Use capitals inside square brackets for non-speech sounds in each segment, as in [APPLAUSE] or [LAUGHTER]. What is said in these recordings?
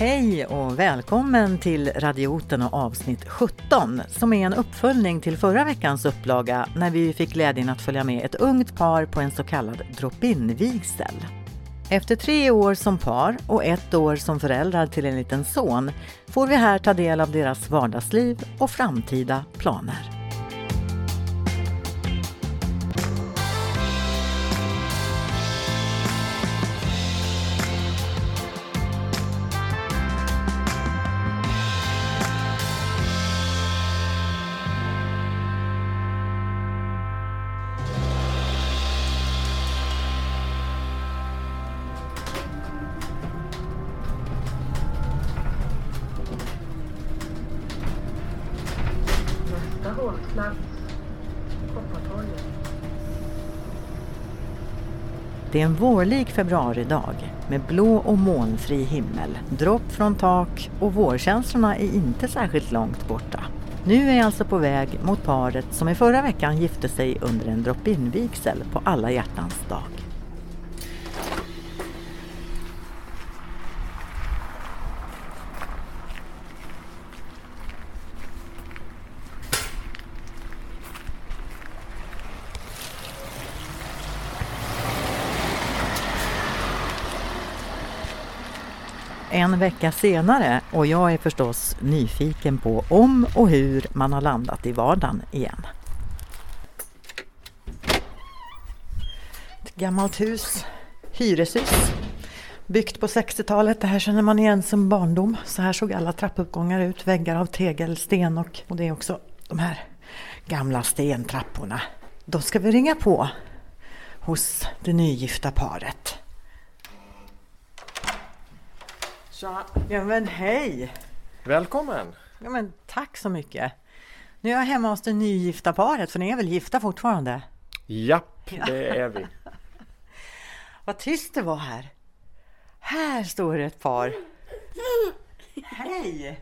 Hej och välkommen till Radioten och avsnitt 17 som är en uppföljning till förra veckans upplaga när vi fick glädjen att följa med ett ungt par på en så kallad drop-in-vigsel. Efter tre år som par och ett år som föräldrar till en liten son får vi här ta del av deras vardagsliv och framtida planer. Nästa Koppartorget. Det är en vårlik februaridag med blå och molnfri himmel, dropp från tak och vårkänslorna är inte särskilt långt borta. Nu är jag alltså på väg mot paret som i förra veckan gifte sig under en drop-in-vigsel på alla hjärtans dag. En vecka senare och jag är förstås nyfiken på om och hur man har landat i vardagen igen. Ett gammalt hus, hyreshus, byggt på 60-talet. Det här känner man igen som barndom. Så här såg alla trappuppgångar ut, väggar av tegelsten och, och det är också de här gamla stentrapporna. Då ska vi ringa på hos det nygifta paret. Tja! Ja men hej! Välkommen! Ja, men tack så mycket. Nu är jag hemma hos det nygifta paret, för ni är väl gifta fortfarande? Japp, det är vi. [LAUGHS] Vad tyst det var här. Här står det ett par. Hej!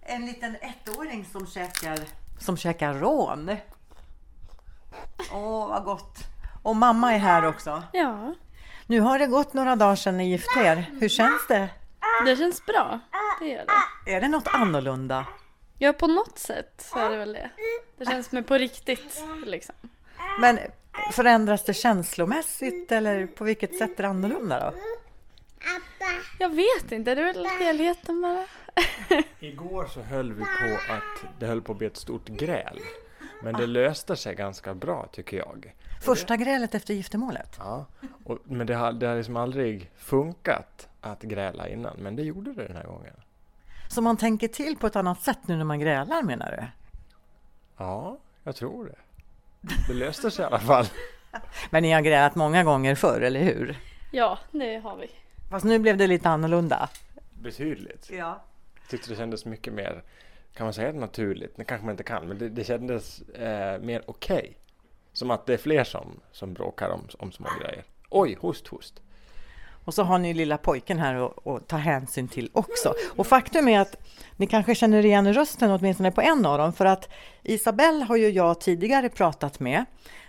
En liten ettåring som käkar, som käkar rån. Åh, vad gott. Och mamma är här också. Ja, Nu har det gått några dagar sedan ni gifte er. Hur känns det? det känns bra. Det gör det. Är det något annorlunda? Ja, på något sätt så är det väl det. Det känns mer på riktigt liksom. Men förändras det känslomässigt eller på vilket sätt är det annorlunda då? Jag vet inte, det är väl helheten bara. [LAUGHS] Igår så höll vi på att det höll på att bli ett stort gräl. Men det löste sig ganska bra tycker jag. Första grälet efter giftermålet? Ja, och, men det har, det har liksom aldrig funkat att gräla innan. Men det gjorde det den här gången. Så man tänker till på ett annat sätt nu när man grälar menar du? Ja, jag tror det. Det löste sig i alla fall. [LAUGHS] Men ni har grälat många gånger förr, eller hur? Ja, det har vi. Fast nu blev det lite annorlunda. Betydligt. Ja. Tyckte det kändes mycket mer, kan man säga naturligt? Det kanske man inte kan, men det, det kändes eh, mer okej. Som att det är fler som, som bråkar om, om små grejer. Oj, host, host. Och så har ni lilla pojken här att, ta hänsyn till också. Och faktum är att ni kanske känner igen rösten åtminstone på en av dem, för att Isabelle har ju jag tidigare pratat med,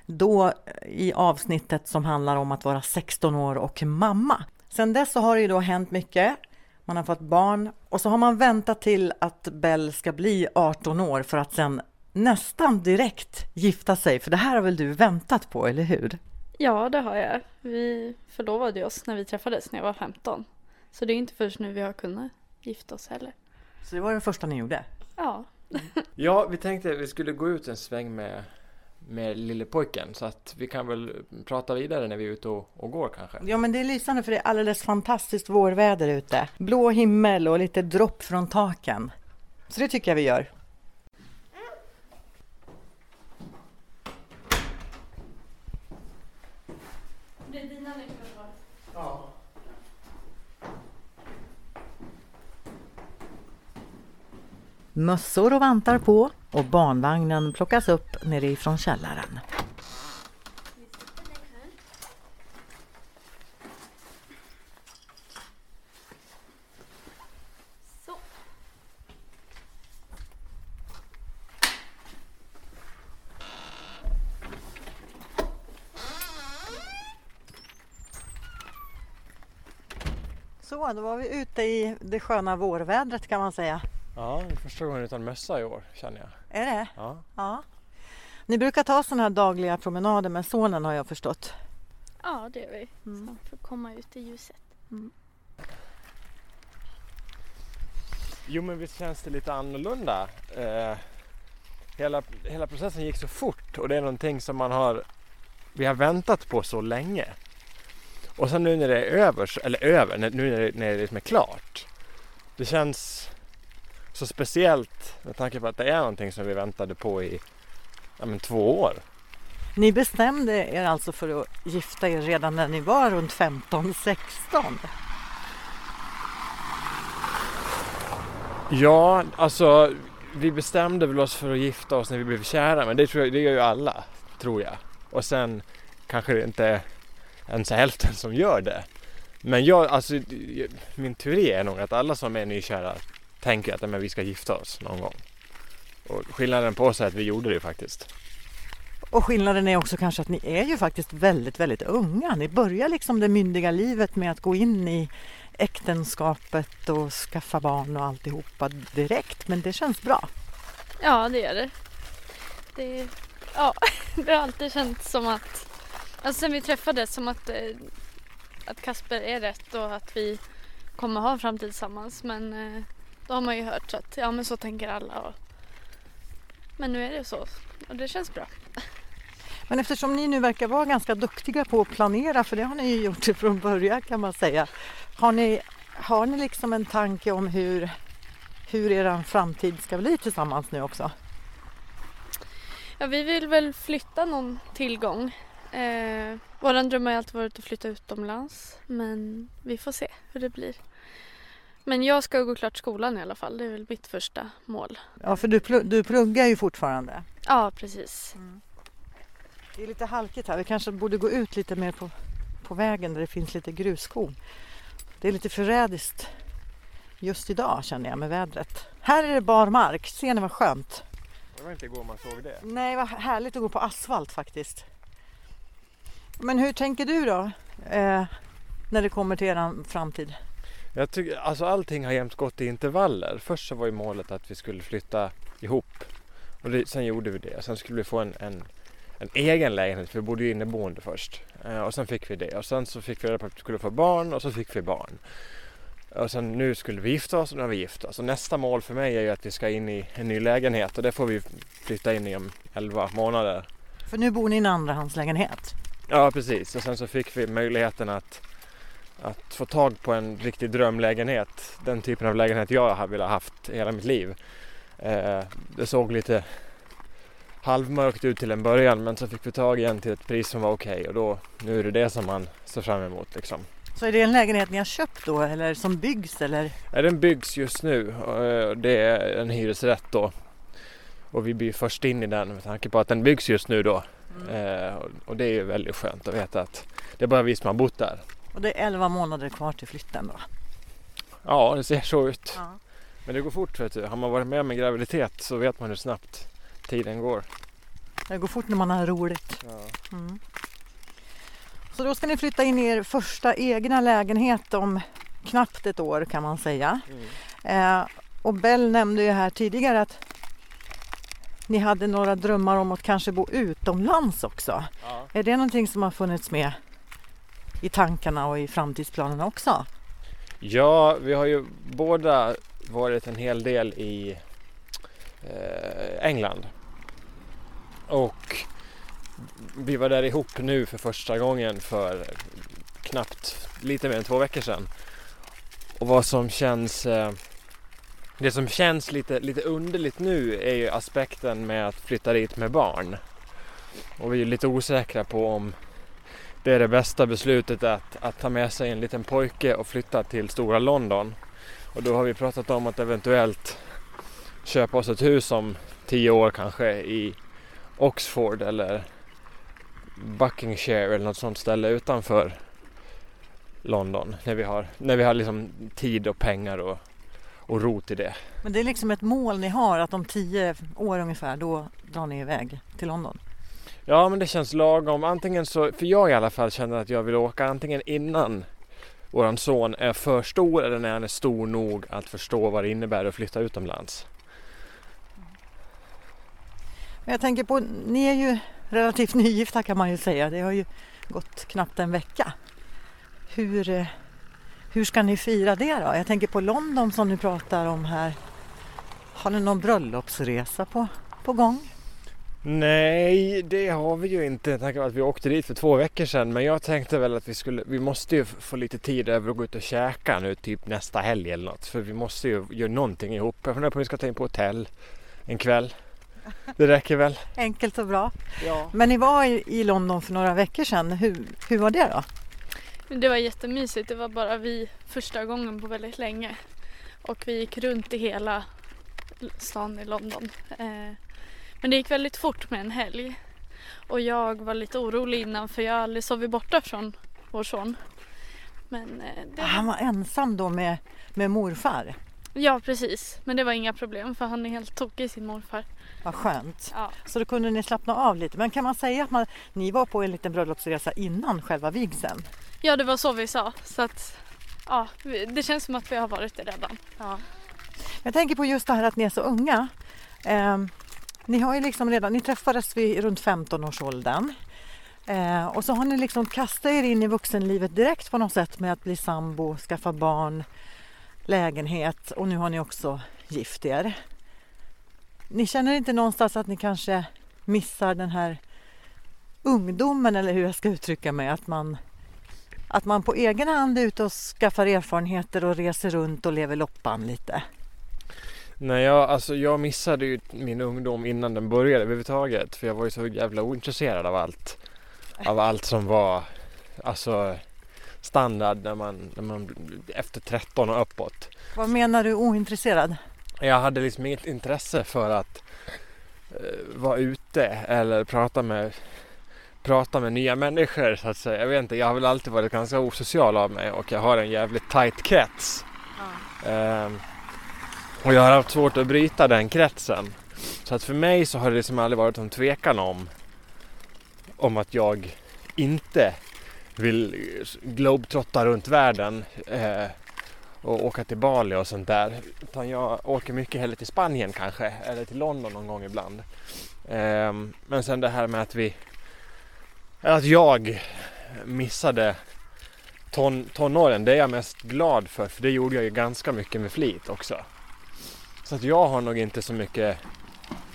då eh, i avsnittet som handlar om att vara 16 år och mamma. Sen dess så har det ju då hänt mycket. Man har fått barn och så har man väntat till att Bell ska bli 18 år för att sen nästan direkt gifta sig. För det här har väl du väntat på, eller hur? Ja, det har jag. Vi förlovade oss när vi träffades när jag var 15. Så det är inte först nu vi har kunnat gifta oss heller. Så det var det första ni gjorde? Ja, Ja, vi tänkte att vi skulle gå ut en sväng med, med lille pojken så att vi kan väl prata vidare när vi är ute och, och går kanske. Ja, men det är lysande för det är alldeles fantastiskt vårväder ute. Blå himmel och lite dropp från taken. Så det tycker jag vi gör. Det är dina nycklar Mössor och vantar på och barnvagnen plockas upp nerifrån källaren. Så. Så, då var vi ute i det sköna vårvädret kan man säga. Ja, det är första gången utan mössa i år känner jag. Är det? Ja. Ja. Ni brukar ta sådana här dagliga promenader med sonen har jag förstått. Ja, det gör vi. Mm. Så att komma ut i ljuset. Jo men visst känns det lite annorlunda. Eh, hela, hela processen gick så fort och det är någonting som man har vi har väntat på så länge. Och sen nu när det är över, eller över, nu när det, när det liksom är klart. Det känns så speciellt med tanke på att det är någonting som vi väntade på i ja, men två år. Ni bestämde er alltså för att gifta er redan när ni var runt 15-16. Ja, alltså vi bestämde väl oss för att gifta oss när vi blev kära men det, tror jag, det gör ju alla, tror jag. Och sen kanske det inte är ens hälften som gör det. Men jag, alltså min teori är nog att alla som är nykära tänker att men, vi ska gifta oss någon gång. Och skillnaden på oss är att vi gjorde det faktiskt. Och skillnaden är också kanske att ni är ju faktiskt väldigt, väldigt unga. Ni börjar liksom det myndiga livet med att gå in i äktenskapet och skaffa barn och alltihopa direkt. Men det känns bra. Ja, det gör det. Det, ja, [LAUGHS] det har alltid känts som att, alltså sen vi träffades, som att, eh, att Kasper är rätt och att vi kommer ha en framtid tillsammans. Men eh, då har man ju hört så att ja, men så tänker alla. Och, men nu är det så och det känns bra. Men eftersom ni nu verkar vara ganska duktiga på att planera, för det har ni ju gjort [LAUGHS] från början kan man säga. Har ni, har ni liksom en tanke om hur, hur er framtid ska bli tillsammans nu också? Ja, vi vill väl flytta någon tillgång. Eh, våran dröm har alltid varit att flytta utomlands. Men vi får se hur det blir. Men jag ska gå klart skolan i alla fall. Det är väl mitt första mål. Ja, för du, pl- du pluggar ju fortfarande. Ja, precis. Det är lite halkigt här. Vi kanske borde gå ut lite mer på, på vägen där det finns lite gruskorn. Det är lite förrädiskt just idag känner jag med vädret. Här är det bar mark. Ser ni vad skönt? Det var inte igår man såg det. Nej, vad härligt att gå på asfalt faktiskt. Men hur tänker du då? Eh, när det kommer till er framtid? Jag tycker, alltså allting har jämt gått i intervaller. Först så var ju målet att vi skulle flytta ihop. Och det, sen gjorde vi det. Sen skulle vi få en, en, en egen lägenhet, för vi bodde ju inneboende först. Eh, och sen fick vi det. Och sen så fick vi reda på att vi skulle få barn och så fick vi barn. Och sen nu skulle vi gifta oss och nu har vi gift oss. Och nästa mål för mig är ju att vi ska in i en ny lägenhet och det får vi flytta in i om 11 månader. För nu bor ni i en andrahandslägenhet. Ja precis och sen så fick vi möjligheten att, att få tag på en riktig drömlägenhet. Den typen av lägenhet jag har velat haft hela mitt liv. Eh, det såg lite halvmörkt ut till en början men så fick vi tag i en till ett pris som var okej och då nu är det det som man ser fram emot liksom. Så är det en lägenhet ni har köpt då eller som byggs eller? Ja, den byggs just nu det är en hyresrätt då. Och vi blir först in i den med tanke på att den byggs just nu då. Eh, och- och det är ju väldigt skönt att veta att det är bara vi som har bott där. Och det är 11 månader kvar till flytten då. Ja, det ser så ut. Ja. Men det går fort vet du. Har man varit med om en graviditet så vet man hur snabbt tiden går. Det går fort när man har roligt. Ja. Mm. Så då ska ni flytta in i er första egna lägenhet om knappt ett år kan man säga. Eh, och Bell nämnde ju här tidigare att ni hade några drömmar om att kanske bo utomlands också. Ja. Är det någonting som har funnits med i tankarna och i framtidsplanerna också? ja, vi har ju båda varit en hel del i eh, England. Och vi var där ihop nu för första gången för knappt lite mer än två veckor sedan. Och vad som känns eh, det som känns lite, lite underligt nu är ju aspekten med att flytta dit med barn. Och vi är lite osäkra på om det är det bästa beslutet att, att ta med sig en liten pojke och flytta till stora London. Och då har vi pratat om att eventuellt köpa oss ett hus om tio år kanske i Oxford eller Buckinghamshire eller något sånt ställe utanför London. När vi har, när vi har liksom tid och pengar och, och ro till det. Men det är liksom ett mål ni har att om tio år ungefär då drar ni iväg till London. Ja men det känns lagom. Antingen så, för jag i alla fall känner att jag vill åka antingen innan våran son är för stor eller när han är stor nog att förstå vad det innebär att flytta utomlands. Men jag tänker på, ni är ju relativt [LAUGHS] nygifta kan man ju säga. Det har ju gått knappt en vecka. Hur, eh, hur ska ni fira det då? Jag tänker på London som ni pratar om här. Har ni någon bröllopsresa på, på gång? Nej, det har vi ju inte. Tack vare att vi åkte dit för två veckor sedan. Men jag tänkte väl att vi skulle, vi måste ju få lite tid över att gå ut och käka nu typ nästa helg eller något. För vi måste ju göra någonting ihop. Jag funderar på om vi ska ta in på hotell en kväll. Det räcker väl? [LAUGHS] Enkelt och bra. Ja. Men ni var i, London för några veckor sedan. Hur, hur var det då? Det var jättemysigt. Det var bara vi första gången på väldigt länge. Och vi gick runt i hela stan i London. Eh, Men det gick väldigt fort med en helg. Och jag var lite orolig innan för jag har aldrig sovit borta från vår son. Men eh, det Han var ensam då med, med morfar. Ja precis. Men det var inga problem för han är helt tokig i sin morfar. Vad skönt. Ja. Så då kunde ni slappna av lite. Men kan man säga att man, ni var på en liten bröllopsresa innan själva vigseln? ja det var så vi sa. Så att ja, det känns som att vi har varit det redan. Ja. Jag tänker på just det här att ni är så unga. Eh, ni har ju liksom redan, ni träffades vid runt 15-årsåldern. Eh, och så har ni liksom kastat er in i vuxenlivet direkt på något sätt med att bli sambo, skaffa barn, lägenhet och nu har ni också gift er. Ni känner inte någonstans att ni kanske missar den här ungdomen eller hur jag ska uttrycka mig, att man, att man på egen hand är ute och skaffar erfarenheter och reser runt och lever loppan lite. Nej, jag, alltså jag missade ju min ungdom innan den började överhuvudtaget. För jag var ju så jävla ointresserad av allt. Av allt som var alltså standard när man, när man efter 13 och uppåt. Vad menar du ointresserad? Jag hade liksom inget intresse för att eh, vara ute eller prata med, prata med nya människor så att säga. Jag vet inte, jag har väl alltid varit ganska osocial av mig och jag har en jävligt tight krets. Ehm, och jag har haft svårt att bryta den kretsen. Så att för mig så har det liksom aldrig varit någon tvekan om, om att jag inte vill globetrotta runt världen eh, och åka till Bali och sånt där. Utan jag åker mycket hellre till Spanien kanske eller till London någon gång ibland. Eh, men sen det här med att vi att jag missade ton, tonåren, det är jag mest glad för för det gjorde jag ju ganska mycket med flit också. Så att jag har nog inte så mycket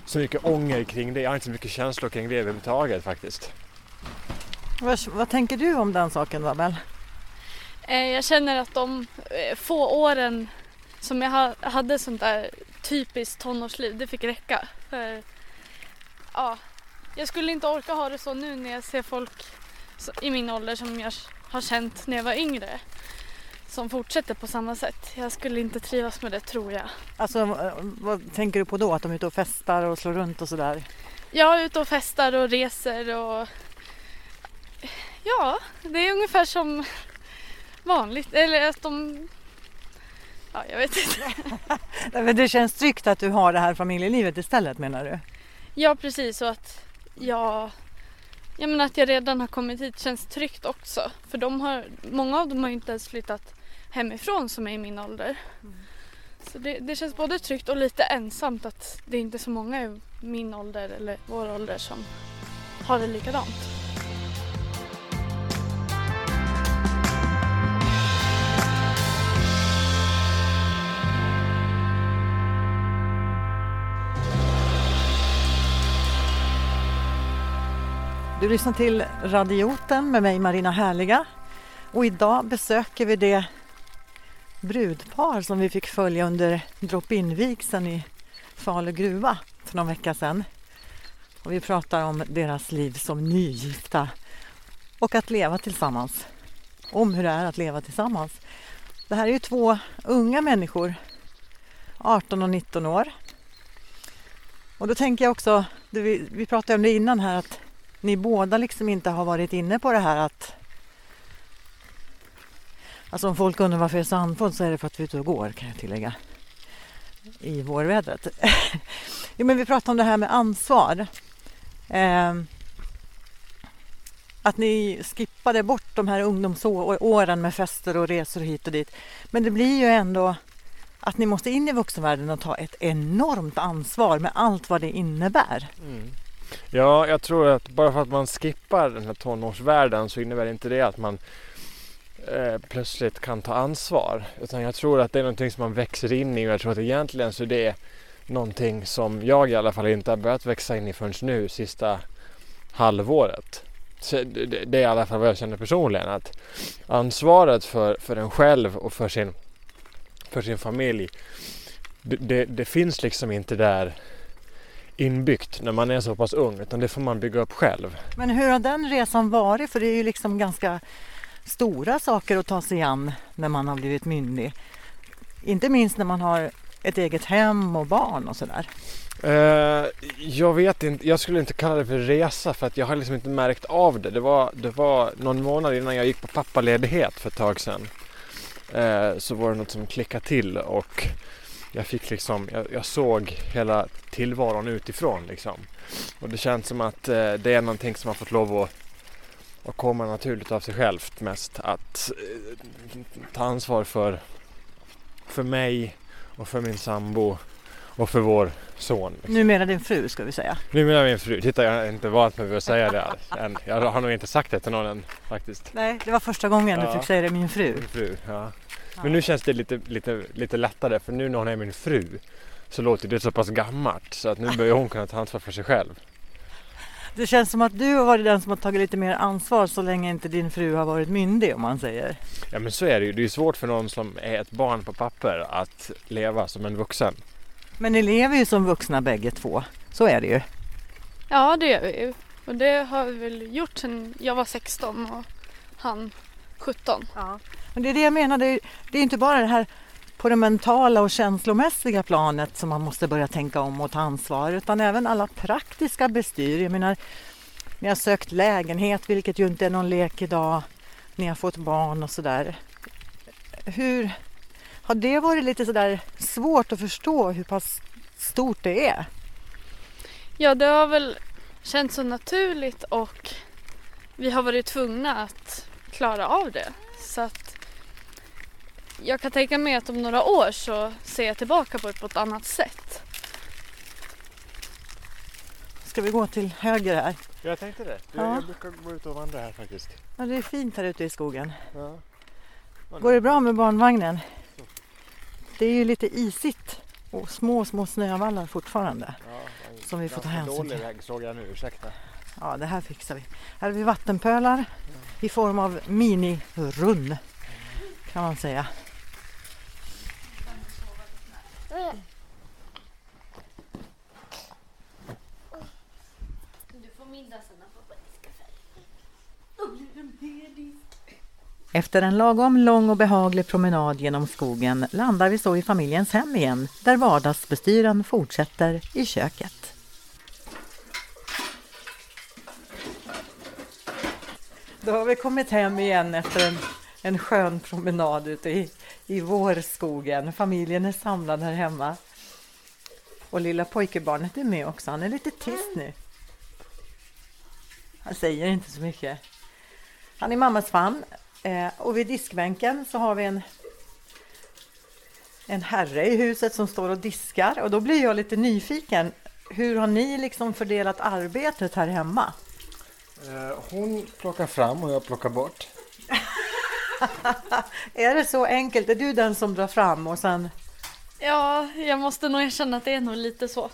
så mycket ånger kring det. Jag har inte så mycket känslor kring det överhuvudtaget faktiskt. Vad, vad tänker du om den saken Babel? Eh, Jag känner att de eh, få åren som jag ha- hade sånt där typiskt tonårsliv, det fick räcka. För, ja, jag skulle inte orka ha det så nu när jag ser folk i min ålder som jag har känt när jag var yngre. Som fortsätter på samma sätt. Jag skulle inte trivas med det tror jag. Alltså eh, vad tänker du på då? Att de är ute och festar och slår runt och sådär? Är ute och festar och reser och ja, det är ungefär som vanligt. Eller att de... Ja, jag vet inte. [LAUGHS] Men Det känns tryggt att du har det här familjelivet istället menar du? Ja, precis. Och att jag... Jag menar att jag redan har kommit hit känns tryggt också. För de har, många av dem har ju inte ens flyttat hemifrån som är i min ålder. Så det, det känns både tryggt och lite ensamt att det inte är så många i min ålder eller vår ålder som har det likadant. Du lyssnar till Radioten med mig Marina Härliga och idag besöker vi det brudpar som vi fick följa under drop-in-vigseln i Falu gruva för någon vecka sedan. Och vi pratar om deras liv som nygifta och att leva tillsammans. Om hur det är att leva tillsammans. Det här är ju två unga människor, 18 och 19 år. Och då tänker jag också, vi, vi pratade om det innan här, att ni båda liksom inte har varit inne på det här att Alltså om folk undrar varför jag är så andfådd så är det för att vi är ute och går kan jag tillägga. I vårvädret. [LAUGHS] jo, men vi pratade om det här med ansvar. Eh, att ni skippade bort de här ungdomsåren med fester och resor hit och dit. Men det blir ju ändå att ni måste in i vuxenvärlden och ta ett enormt ansvar med allt vad det innebär. Mm. Ja, jag tror att bara för att man skippar den här tonårsvärlden så innebär inte det att man eh, plötsligt kan ta ansvar. Utan jag tror att det är någonting som man växer in i och jag tror att egentligen så är det någonting som jag i alla fall inte har börjat växa in i förrän nu, sista halvåret. Så det, det är i alla fall vad jag känner personligen. Att ansvaret för, för en själv och för sin, för sin familj det, det, det finns liksom inte där inbyggt när man är så pass ung utan det får man bygga upp själv. Men hur har den resan varit? För det är ju liksom ganska stora saker att ta sig an när man har blivit myndig. Inte minst när man har ett eget hem och barn och sådär. Uh, jag vet inte, jag skulle inte kalla det för resa för att jag har liksom inte märkt av det. Det var, det var någon månad innan jag gick på pappaledighet för ett tag sedan. Uh, så var det något som klickade till och jag fick liksom, jag, jag såg hela tillvaron utifrån liksom. Och det känns som att uh, det är någonting som har fått lov att, att komma naturligt av sig självt mest. Att ta ansvar för, för mig och för min sambo och för vår son. Liksom. Numera din fru ska vi säga. Numera min fru. Titta jag har inte vant mig vid att säga det än. Jag har nog inte sagt det till någon än faktiskt. Nej, det var första gången Ja. du fick säga det, min fru. Min fru, ja. Men nu känns det lite, lite, lite lättare för nu när hon är min fru så låter det så pass gammalt så att nu börjar hon kunna ta ansvar för sig själv. Det känns som att du har varit den som har tagit lite mer ansvar så länge inte din fru har varit myndig om man säger. Ja men så är det ju. Det är svårt för någon som är ett barn på papper att leva som en vuxen. Men ni lever ju som vuxna bägge två. Så är det ju. Ja, det gör vi ju. Och det har vi väl gjort sedan jag var 16 och han 17. Men det är det jag menar, det är, det är inte bara det här på det mentala och känslomässiga planet som man måste börja tänka om och ta ansvar utan även alla praktiska bestyr. Jag menar, ni har sökt lägenhet vilket ju inte är någon lek idag. Ni har fått barn och sådär. Hur har det varit lite sådär svårt att förstå hur pass stort det är? Ja, det har väl känts så naturligt och vi har varit tvungna att klara av det. Så att jag kan tänka mig att om några år så ser jag tillbaka på det på ett annat sätt. Ska vi gå till höger här? Jag tänkte det. Ja. Jag brukar gå ut och vandra här faktiskt. Ja, det är fint här ute i skogen. Ja. Går det bra med barnvagnen? Det är ju lite isigt och små, små snövallar fortfarande. Som vi får ta hänsyn dålig till. väg såg jag nu, ursäkta. Ja, det här fixar vi. Här har vi vattenpölar i form av minirunn kan man säga. Du får middag sen när pappa diskar Efter en lagom lång och behaglig promenad genom skogen landar vi så i familjens hem igen där vardagsbestyren fortsätter i köket. Då har vi kommit hem igen efter en, en skön promenad ute i, i vårskogen. Familjen är samlad här hemma. Och lilla pojkebarnet är med också. Han är lite tyst nu. Han säger inte så mycket. Han är mammas famn. Eh, och vid diskbänken så har vi en, en herre i huset som står och diskar. Och då blir jag lite nyfiken. Hur har ni liksom fördelat arbetet här hemma? Eh, hon plockar fram och jag plockar bort. [LAUGHS] Är det så enkelt? Är du den som drar fram och sen... Ja, jag måste nog erkänna att det är nog lite så.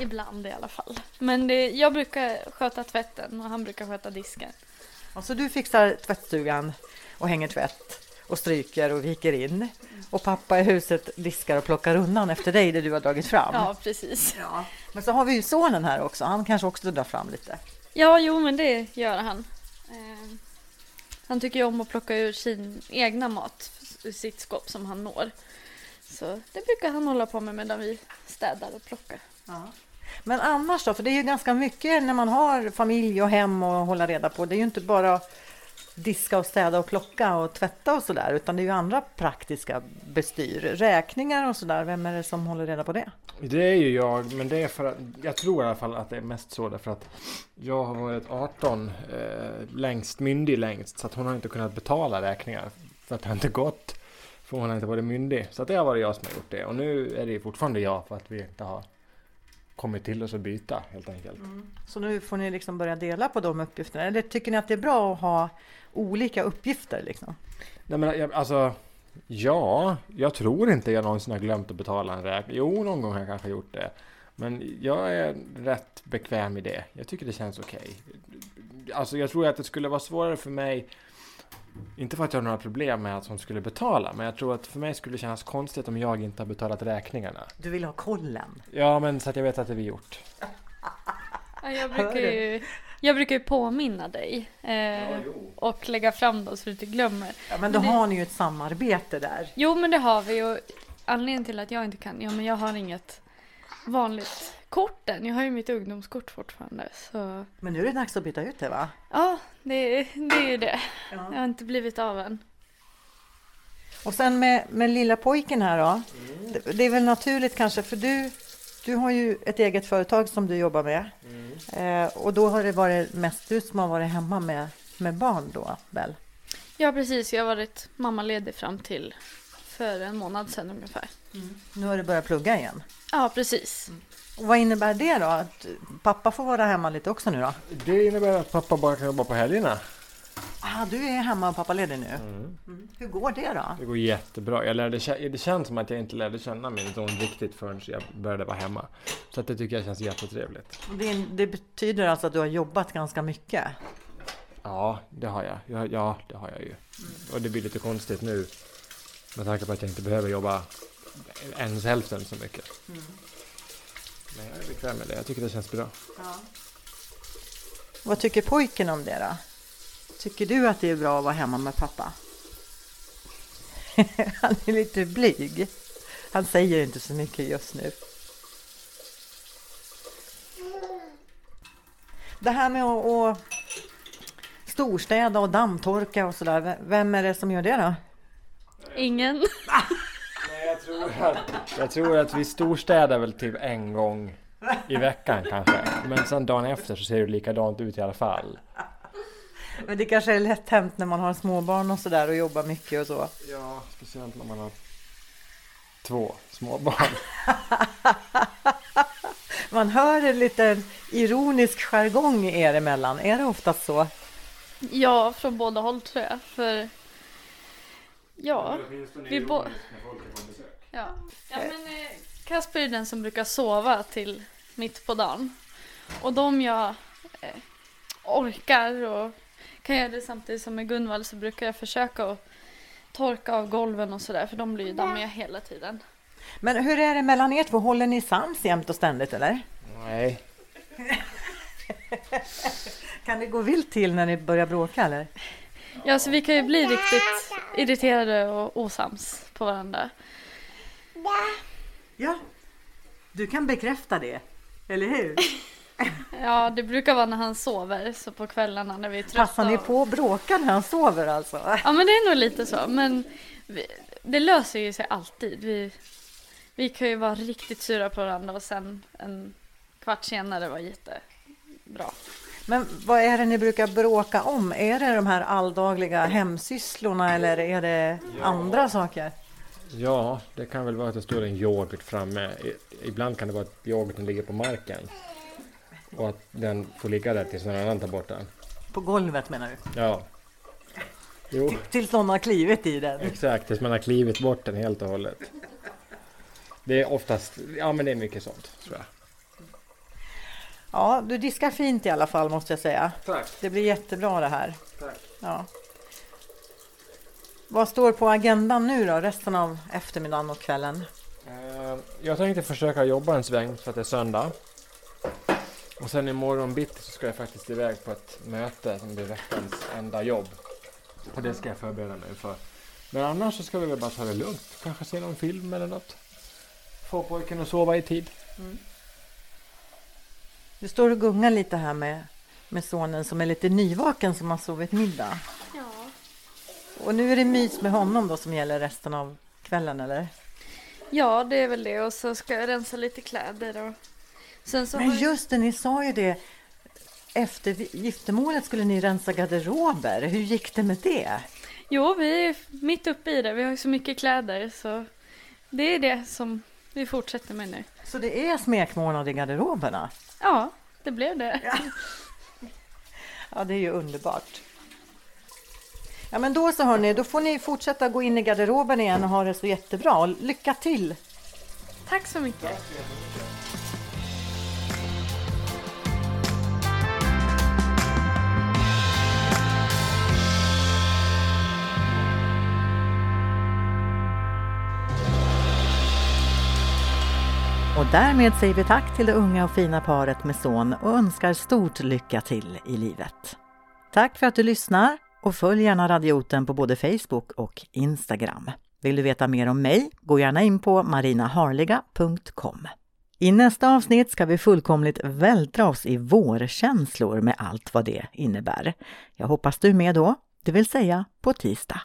Ibland i alla fall. Men det, jag brukar sköta tvätten och han brukar sköta disken. Alltså du fixar tvättstugan och hänger tvätt och stryker och viker in. Och pappa i huset diskar och plockar undan efter dig det du har dragit fram. Ja, precis. Men så har vi ju sonen här också. Han kanske också drar fram lite. Ja, jo men det gör han. Han tycker ju om att plocka ur sin egna mat ur sitt skåp som han når. Så det brukar han hålla på med medan vi städar och plockar. Men annars då? För det är ju ganska mycket när man har familj och hem att hålla reda på. Det är ju inte bara diska och städa och plocka och tvätta och sådär, utan det är ju andra praktiska bestyr. Räkningar och sådär, vem är det som håller reda på det? Det är ju jag, men det är för att jag tror i alla fall att det är mest så därför att jag har varit 18 eh, längst, myndig längst, så att hon har inte kunnat betala räkningar för att det har inte gått. För hon har inte varit myndig. Så att det har varit jag som har gjort det. Och nu är det fortfarande jag för att vi inte har kommit till oss att byta helt enkelt. Så nu får ni liksom börja dela på de uppgifterna. Eller tycker ni att det är bra att ha olika uppgifter? Liksom? Nej men jag, alltså, ja, jag tror inte jag någonsin har glömt att betala en räkning. Jo, någon gång har jag kanske gjort det. Men jag är rätt bekväm i det. Jag tycker det känns okej. Alltså jag tror att det skulle vara svårare för mig inte för att jag har några problem med att hon skulle betala, men jag tror att för mig skulle det kännas konstigt om jag inte har betalat räkningarna. Du vill ha kollen? Ja, men så att jag vet att det är gjort. Ja, jag, brukar ju, jag brukar ju påminna dig eh, och lägga fram dem så du inte glömmer. Ja, men då Men det- har ni ju ett samarbete där. Jo men det har vi och anledningen till att jag inte kan, ja men jag har inget vanligt kort än. Jag har ju mitt ungdomskort fortfarande. Så Men nu är det dags att byta ut det va? ja, det, det är ju det. Jag har inte blivit av än. Och sen med, med lilla pojken här då. Det, det är väl naturligt kanske för du, du har ju ett eget företag som du jobbar med. Eh, och då har det varit mest du som har varit hemma med, med barn då väl? Ja precis, jag har varit mammaledig fram till för en månad sedan ungefär. Nu har du börjat plugga igen. Ja precis. Och vad innebär det då? Att pappa får vara hemma lite också nu då? Det innebär att pappa bara kan jobba på helgerna. Ah, du är hemma och pappaledig nu. Mm. Hur går det då? Det går jättebra. Jag lärde, det känns som att jag inte lärde känna min son riktigt förrän jag började vara hemma. Så att det tycker jag känns jättetrevligt. Det, det betyder alltså att du har jobbat ganska mycket? Ja, det har jag. Ja, ja, det har jag ju. Och det blir lite konstigt nu med tanke på att jag inte behöver jobba ens hälften så mycket. Men jag är bekväm med det. Jag tycker det känns bra. Vad tycker pojken om det då? Tycker du att det är bra att vara hemma med pappa? [LAUGHS] Han är lite blyg. Han säger inte så mycket just nu. Det här med att, att storstäda och dammtorka och sådär. Vem är det som gör det då? Ingen. [LAUGHS] Nej, jag tror att, jag tror att vi storstädar väl typ en gång i veckan kanske. Men sen dagen efter så ser det likadant ut i alla fall. Men det kanske är lätt hänt när man har småbarn och sådär och jobbar mycket och så. Ja, speciellt när man har två småbarn. [LAUGHS] Man hör en liten ironisk jargong er emellan. Är det oftast så? Ja, från båda håll tror jag. För ja, vi bo- ja. ja men eh, Kasper är den som brukar sova till mitt på dagen. Och de jag eh, orkar och kan göra det samtidigt som med Gunvald så brukar jag försöka att torka av golven och sådär för de blir ju dammiga hela tiden. Men hur är det mellan er två? Håller ni sams jämt och ständigt eller? Nej, [LAUGHS] Kan det gå vilt till när ni börjar bråka eller? Ja, så vi kan ju bli riktigt irriterade och osams på varandra. Ja, du kan bekräfta det. Eller hur? [LAUGHS] Ja, det brukar vara när han sover, så på kvällarna när vi är trötta. Passar ni på att bråka när han sover alltså? Ja, men det är nog lite så. Men vi, det löser ju sig alltid. Vi, vi kan ju vara riktigt sura på varandra och sen en kvart senare vara jättebra. Men vad är det ni brukar bråka om? Är det de här alldagliga hemsysslorna eller är det andra saker? Ja, det kan väl vara att det står en yoghurt framme. Ibland kan det vara att yoghurten ligger på marken. Och att den får ligga där tills någon annan tar bort den. På golvet menar du? Ja. Jo, Tills någon har klivit i den? exakt. Tills man har klivit bort den helt och hållet. Det är oftast, ja men det är mycket sånt tror jag. Ja, du diskar fint i alla fall måste jag säga. Tack. Det blir jättebra det här. Tack. Ja. Vad står på agendan nu då, resten av eftermiddagen och kvällen? Eh, Jag tänkte försöka jobba en sväng för att det är söndag. Och sen imorgon bitti så ska jag faktiskt iväg på ett möte som blir veckans enda jobb. Och det ska jag förbereda mig för. Men annars så ska vi väl bara ta det lugnt. Kanske se någon film eller något. Få pojken att sova i tid. Du står och gungar lite här med, med sonen som är lite nyvaken som har sovit middag. Ja, Och nu är det mys med honom då som gäller resten av kvällen eller? Ja, det är väl det och så ska jag rensa lite kläder och Men just det, ni sa ju det. Efter giftermålet skulle ni rensa garderober. Hur gick det med det? Jo, vi är mitt uppe i det. Vi har ju så mycket kläder så det är det som vi fortsätter med nu. Så det är smekmånad i garderoberna? Ja, det blev det. Ja, det är ju underbart. Ja, men då så hörni, då får ni fortsätta gå in i garderoben igen och ha det så jättebra. Och Lycka till! Tack så mycket. Och därmed säger vi tack till det unga och fina paret med son och önskar stort lycka till i livet. Tack för att du lyssnar och följ gärna Radioten på både Facebook och Instagram. Vill du veta mer om mig? Gå gärna in på marinaharliga.com. I nästa avsnitt ska vi fullkomligt vältra oss i vårkänslor med allt vad det innebär. Jag hoppas du är med då, det vill säga på tisdag.